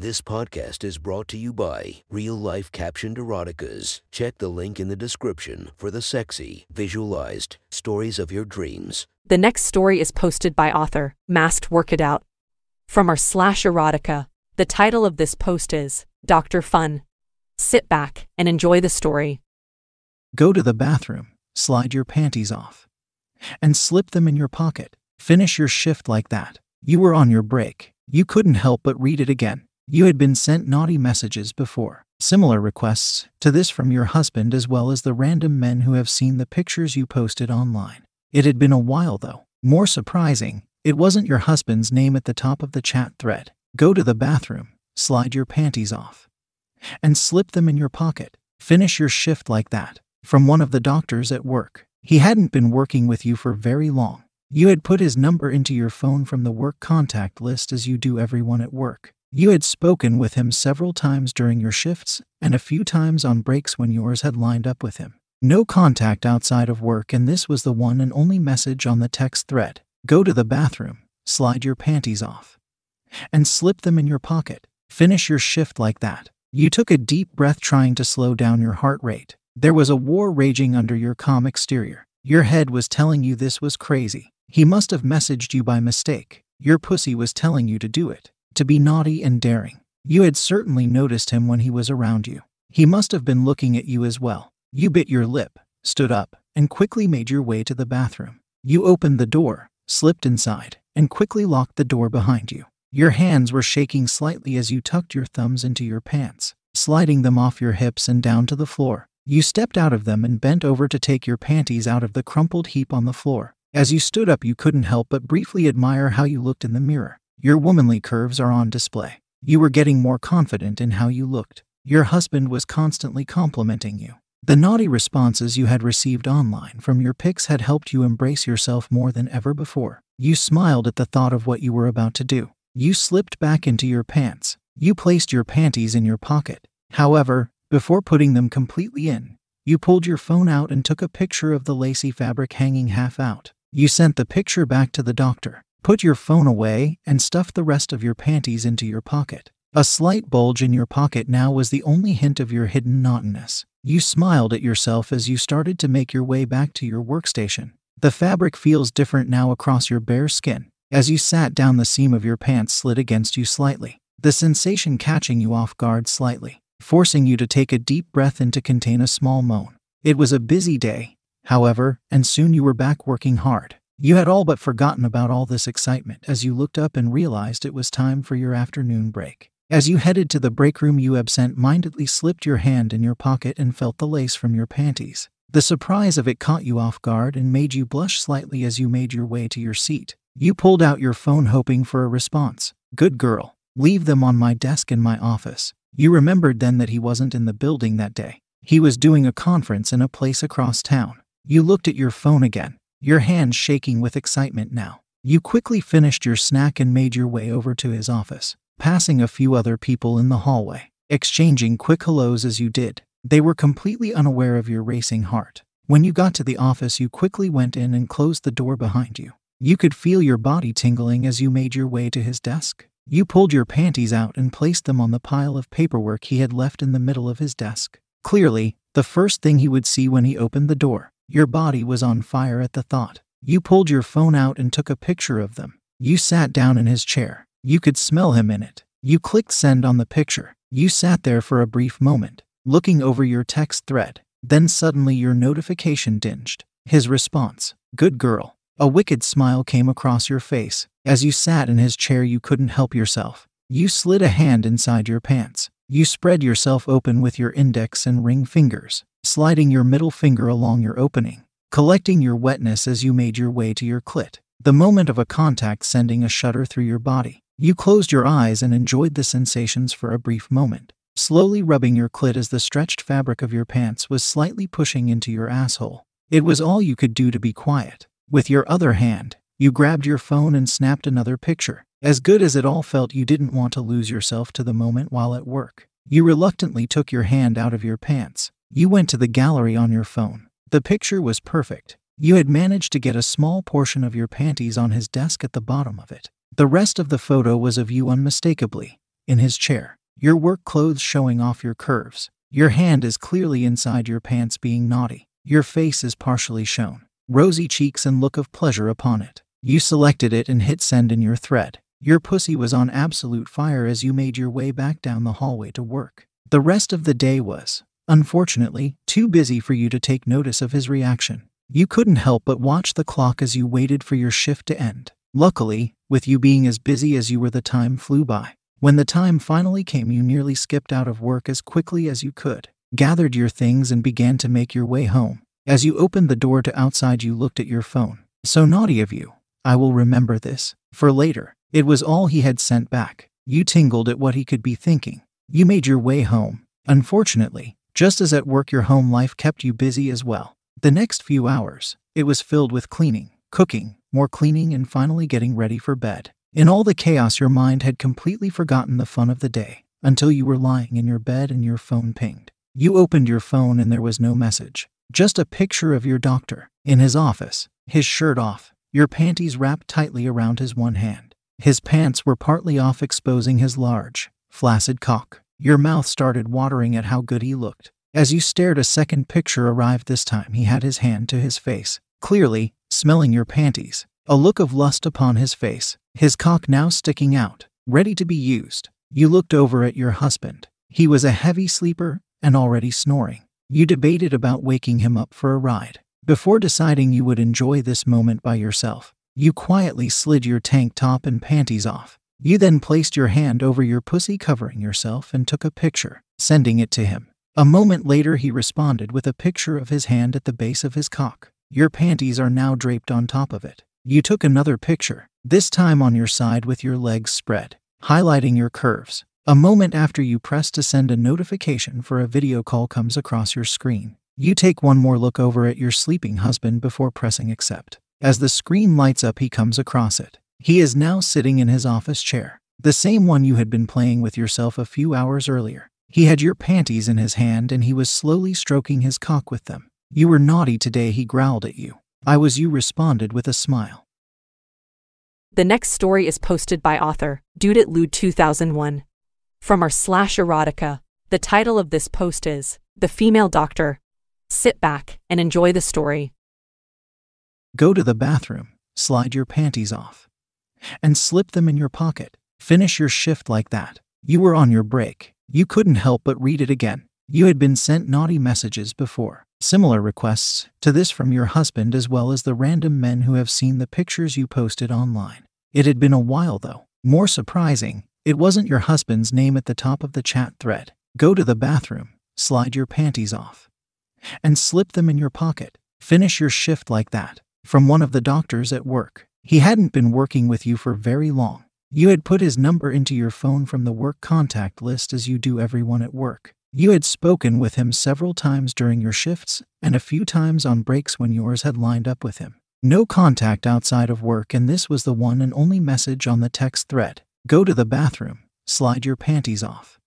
This podcast is brought to you by Real Life Captioned Eroticas. Check the link in the description for the sexy, visualized stories of your dreams. The next story is posted by author Masked Work It Out. From our slash erotica, the title of this post is Dr. Fun. Sit back and enjoy the story. Go to the bathroom, slide your panties off, and slip them in your pocket. Finish your shift like that. You were on your break. You couldn't help but read it again. You had been sent naughty messages before. Similar requests to this from your husband, as well as the random men who have seen the pictures you posted online. It had been a while, though. More surprising, it wasn't your husband's name at the top of the chat thread. Go to the bathroom, slide your panties off, and slip them in your pocket. Finish your shift like that. From one of the doctors at work. He hadn't been working with you for very long. You had put his number into your phone from the work contact list as you do everyone at work. You had spoken with him several times during your shifts and a few times on breaks when yours had lined up with him. No contact outside of work, and this was the one and only message on the text thread. Go to the bathroom, slide your panties off, and slip them in your pocket. Finish your shift like that. You took a deep breath, trying to slow down your heart rate. There was a war raging under your calm exterior. Your head was telling you this was crazy. He must have messaged you by mistake. Your pussy was telling you to do it to be naughty and daring. You had certainly noticed him when he was around you. He must have been looking at you as well. You bit your lip, stood up, and quickly made your way to the bathroom. You opened the door, slipped inside, and quickly locked the door behind you. Your hands were shaking slightly as you tucked your thumbs into your pants, sliding them off your hips and down to the floor. You stepped out of them and bent over to take your panties out of the crumpled heap on the floor. As you stood up, you couldn't help but briefly admire how you looked in the mirror. Your womanly curves are on display. You were getting more confident in how you looked. Your husband was constantly complimenting you. The naughty responses you had received online from your pics had helped you embrace yourself more than ever before. You smiled at the thought of what you were about to do. You slipped back into your pants. You placed your panties in your pocket. However, before putting them completely in, you pulled your phone out and took a picture of the lacy fabric hanging half out. You sent the picture back to the doctor. Put your phone away and stuff the rest of your panties into your pocket. A slight bulge in your pocket now was the only hint of your hidden naughtiness. You smiled at yourself as you started to make your way back to your workstation. The fabric feels different now across your bare skin. As you sat down, the seam of your pants slid against you slightly, the sensation catching you off guard slightly, forcing you to take a deep breath in to contain a small moan. It was a busy day, however, and soon you were back working hard. You had all but forgotten about all this excitement as you looked up and realized it was time for your afternoon break. As you headed to the break room, you absent mindedly slipped your hand in your pocket and felt the lace from your panties. The surprise of it caught you off guard and made you blush slightly as you made your way to your seat. You pulled out your phone hoping for a response. Good girl. Leave them on my desk in my office. You remembered then that he wasn't in the building that day. He was doing a conference in a place across town. You looked at your phone again your hands shaking with excitement now. You quickly finished your snack and made your way over to his office, passing a few other people in the hallway, exchanging quick hellos as you did. They were completely unaware of your racing heart. When you got to the office, you quickly went in and closed the door behind you. You could feel your body tingling as you made your way to his desk. You pulled your panties out and placed them on the pile of paperwork he had left in the middle of his desk. Clearly, the first thing he would see when he opened the door. Your body was on fire at the thought. You pulled your phone out and took a picture of them. You sat down in his chair. You could smell him in it. You clicked send on the picture. You sat there for a brief moment, looking over your text thread. Then suddenly your notification dinged. His response Good girl. A wicked smile came across your face. As you sat in his chair, you couldn't help yourself. You slid a hand inside your pants. You spread yourself open with your index and ring fingers sliding your middle finger along your opening, collecting your wetness as you made your way to your clit. The moment of a contact sending a shudder through your body. You closed your eyes and enjoyed the sensations for a brief moment, slowly rubbing your clit as the stretched fabric of your pants was slightly pushing into your asshole. It was all you could do to be quiet. With your other hand, you grabbed your phone and snapped another picture. As good as it all felt, you didn't want to lose yourself to the moment while at work. You reluctantly took your hand out of your pants, you went to the gallery on your phone. The picture was perfect. You had managed to get a small portion of your panties on his desk at the bottom of it. The rest of the photo was of you unmistakably in his chair, your work clothes showing off your curves. Your hand is clearly inside your pants being naughty. Your face is partially shown, rosy cheeks and look of pleasure upon it. You selected it and hit send in your thread. Your pussy was on absolute fire as you made your way back down the hallway to work. The rest of the day was, unfortunately, too busy for you to take notice of his reaction. You couldn't help but watch the clock as you waited for your shift to end. Luckily, with you being as busy as you were, the time flew by. When the time finally came, you nearly skipped out of work as quickly as you could, gathered your things, and began to make your way home. As you opened the door to outside, you looked at your phone. So naughty of you. I will remember this. For later, it was all he had sent back. You tingled at what he could be thinking. You made your way home. Unfortunately, just as at work, your home life kept you busy as well. The next few hours, it was filled with cleaning, cooking, more cleaning, and finally getting ready for bed. In all the chaos, your mind had completely forgotten the fun of the day until you were lying in your bed and your phone pinged. You opened your phone and there was no message, just a picture of your doctor in his office, his shirt off, your panties wrapped tightly around his one hand. His pants were partly off, exposing his large, flaccid cock. Your mouth started watering at how good he looked. As you stared, a second picture arrived. This time, he had his hand to his face, clearly smelling your panties, a look of lust upon his face, his cock now sticking out, ready to be used. You looked over at your husband. He was a heavy sleeper and already snoring. You debated about waking him up for a ride. Before deciding you would enjoy this moment by yourself, you quietly slid your tank top and panties off. You then placed your hand over your pussy, covering yourself, and took a picture, sending it to him. A moment later, he responded with a picture of his hand at the base of his cock. Your panties are now draped on top of it. You took another picture, this time on your side with your legs spread, highlighting your curves. A moment after you press to send a notification for a video call comes across your screen. You take one more look over at your sleeping husband before pressing accept. As the screen lights up, he comes across it. He is now sitting in his office chair, the same one you had been playing with yourself a few hours earlier. He had your panties in his hand and he was slowly stroking his cock with them. You were naughty today, he growled at you. I was you responded with a smile. The next story is posted by author Dudit Lude 2001. From our slash erotica, the title of this post is The Female Doctor. Sit back and enjoy the story. Go to the bathroom, slide your panties off, and slip them in your pocket. Finish your shift like that. You were on your break. You couldn't help but read it again. You had been sent naughty messages before. Similar requests to this from your husband, as well as the random men who have seen the pictures you posted online. It had been a while, though. More surprising, it wasn't your husband's name at the top of the chat thread. Go to the bathroom, slide your panties off, and slip them in your pocket. Finish your shift like that. From one of the doctors at work. He hadn't been working with you for very long. You had put his number into your phone from the work contact list as you do everyone at work. You had spoken with him several times during your shifts and a few times on breaks when yours had lined up with him. No contact outside of work, and this was the one and only message on the text thread. Go to the bathroom, slide your panties off,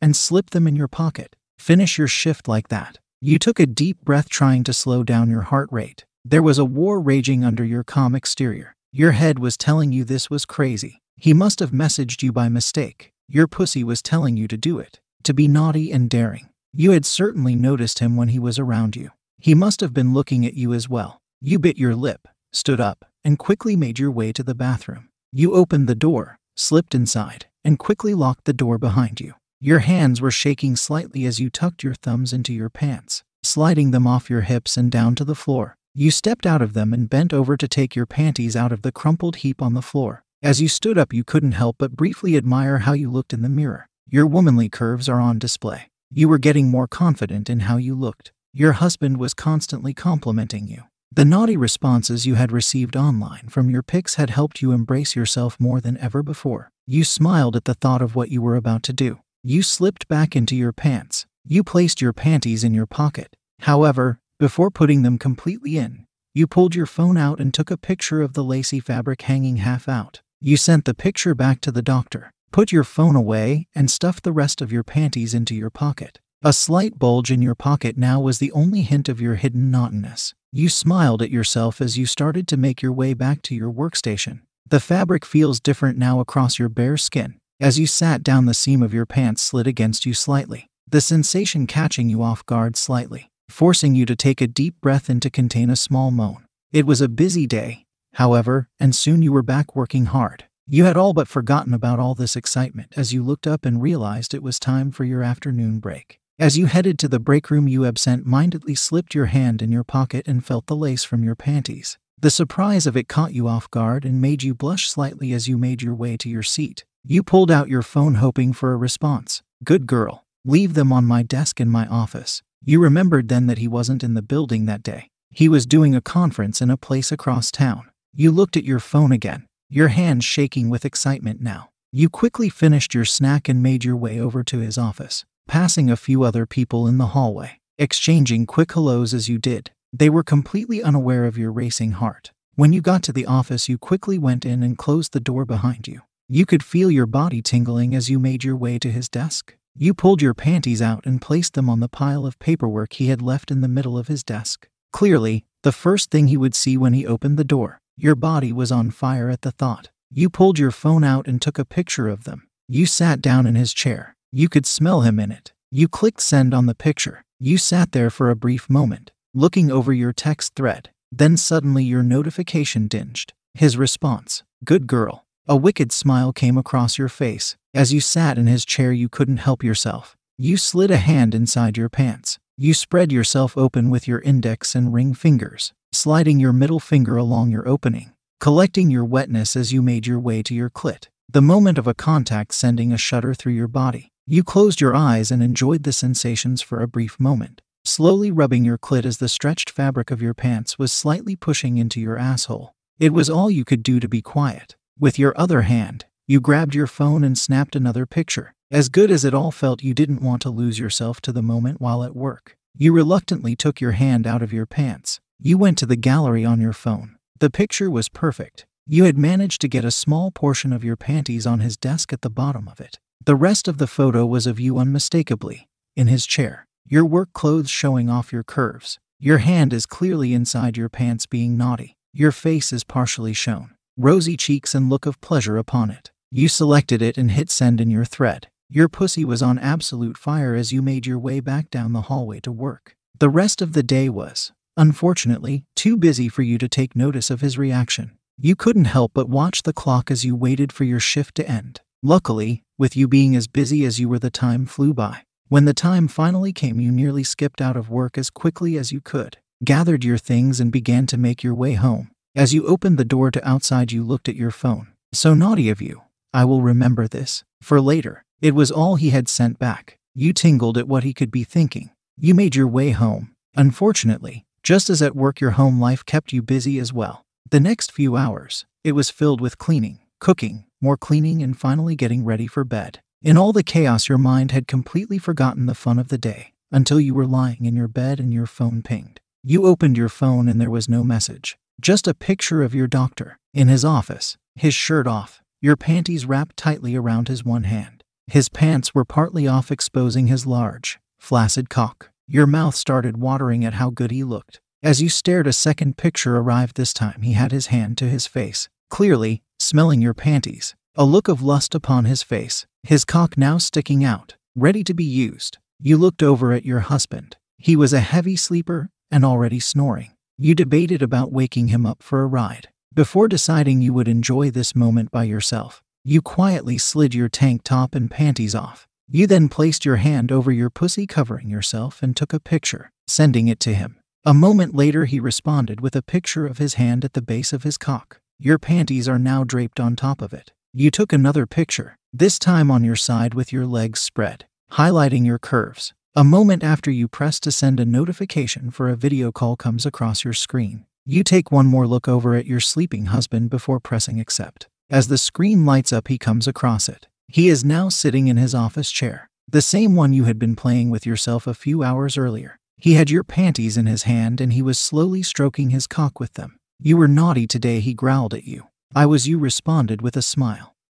and slip them in your pocket. Finish your shift like that. You took a deep breath, trying to slow down your heart rate. There was a war raging under your calm exterior. Your head was telling you this was crazy. He must have messaged you by mistake. Your pussy was telling you to do it to be naughty and daring. You had certainly noticed him when he was around you. He must have been looking at you as well. You bit your lip, stood up, and quickly made your way to the bathroom. You opened the door, slipped inside, and quickly locked the door behind you. Your hands were shaking slightly as you tucked your thumbs into your pants, sliding them off your hips and down to the floor. You stepped out of them and bent over to take your panties out of the crumpled heap on the floor. As you stood up, you couldn't help but briefly admire how you looked in the mirror. Your womanly curves are on display. You were getting more confident in how you looked. Your husband was constantly complimenting you. The naughty responses you had received online from your pics had helped you embrace yourself more than ever before. You smiled at the thought of what you were about to do. You slipped back into your pants. You placed your panties in your pocket. However, before putting them completely in, you pulled your phone out and took a picture of the lacy fabric hanging half out. You sent the picture back to the doctor. Put your phone away and stuff the rest of your panties into your pocket. A slight bulge in your pocket now was the only hint of your hidden naughtiness. You smiled at yourself as you started to make your way back to your workstation. The fabric feels different now across your bare skin. As you sat down, the seam of your pants slid against you slightly, the sensation catching you off guard slightly, forcing you to take a deep breath in to contain a small moan. It was a busy day, however, and soon you were back working hard. You had all but forgotten about all this excitement as you looked up and realized it was time for your afternoon break. As you headed to the break room, you absent mindedly slipped your hand in your pocket and felt the lace from your panties. The surprise of it caught you off guard and made you blush slightly as you made your way to your seat. You pulled out your phone hoping for a response. Good girl. Leave them on my desk in my office. You remembered then that he wasn't in the building that day. He was doing a conference in a place across town. You looked at your phone again, your hands shaking with excitement now. You quickly finished your snack and made your way over to his office, passing a few other people in the hallway, exchanging quick hellos as you did. They were completely unaware of your racing heart. When you got to the office, you quickly went in and closed the door behind you. You could feel your body tingling as you made your way to his desk. You pulled your panties out and placed them on the pile of paperwork he had left in the middle of his desk. Clearly, the first thing he would see when he opened the door. Your body was on fire at the thought. You pulled your phone out and took a picture of them. You sat down in his chair. You could smell him in it. You clicked send on the picture. You sat there for a brief moment, looking over your text thread. Then suddenly your notification dinged. His response Good girl. A wicked smile came across your face. As you sat in his chair, you couldn't help yourself. You slid a hand inside your pants. You spread yourself open with your index and ring fingers sliding your middle finger along your opening, collecting your wetness as you made your way to your clit. The moment of a contact sending a shudder through your body. You closed your eyes and enjoyed the sensations for a brief moment, slowly rubbing your clit as the stretched fabric of your pants was slightly pushing into your asshole. It was all you could do to be quiet. With your other hand, you grabbed your phone and snapped another picture. As good as it all felt, you didn't want to lose yourself to the moment while at work. You reluctantly took your hand out of your pants, you went to the gallery on your phone. The picture was perfect. You had managed to get a small portion of your panties on his desk at the bottom of it. The rest of the photo was of you unmistakably, in his chair, your work clothes showing off your curves. Your hand is clearly inside your pants being naughty. Your face is partially shown, rosy cheeks and look of pleasure upon it. You selected it and hit send in your thread. Your pussy was on absolute fire as you made your way back down the hallway to work. The rest of the day was, Unfortunately, too busy for you to take notice of his reaction. You couldn't help but watch the clock as you waited for your shift to end. Luckily, with you being as busy as you were, the time flew by. When the time finally came, you nearly skipped out of work as quickly as you could, gathered your things, and began to make your way home. As you opened the door to outside, you looked at your phone. So naughty of you. I will remember this. For later, it was all he had sent back. You tingled at what he could be thinking. You made your way home. Unfortunately, just as at work, your home life kept you busy as well. The next few hours, it was filled with cleaning, cooking, more cleaning, and finally getting ready for bed. In all the chaos, your mind had completely forgotten the fun of the day until you were lying in your bed and your phone pinged. You opened your phone and there was no message, just a picture of your doctor in his office, his shirt off, your panties wrapped tightly around his one hand. His pants were partly off, exposing his large, flaccid cock. Your mouth started watering at how good he looked. As you stared, a second picture arrived. This time he had his hand to his face, clearly, smelling your panties. A look of lust upon his face, his cock now sticking out, ready to be used. You looked over at your husband. He was a heavy sleeper and already snoring. You debated about waking him up for a ride. Before deciding you would enjoy this moment by yourself, you quietly slid your tank top and panties off. You then placed your hand over your pussy, covering yourself, and took a picture, sending it to him. A moment later, he responded with a picture of his hand at the base of his cock. Your panties are now draped on top of it. You took another picture, this time on your side with your legs spread, highlighting your curves. A moment after you press to send a notification for a video call comes across your screen. You take one more look over at your sleeping husband before pressing accept. As the screen lights up, he comes across it. He is now sitting in his office chair, the same one you had been playing with yourself a few hours earlier. He had your panties in his hand and he was slowly stroking his cock with them. You were naughty today, he growled at you. I was, you responded with a smile.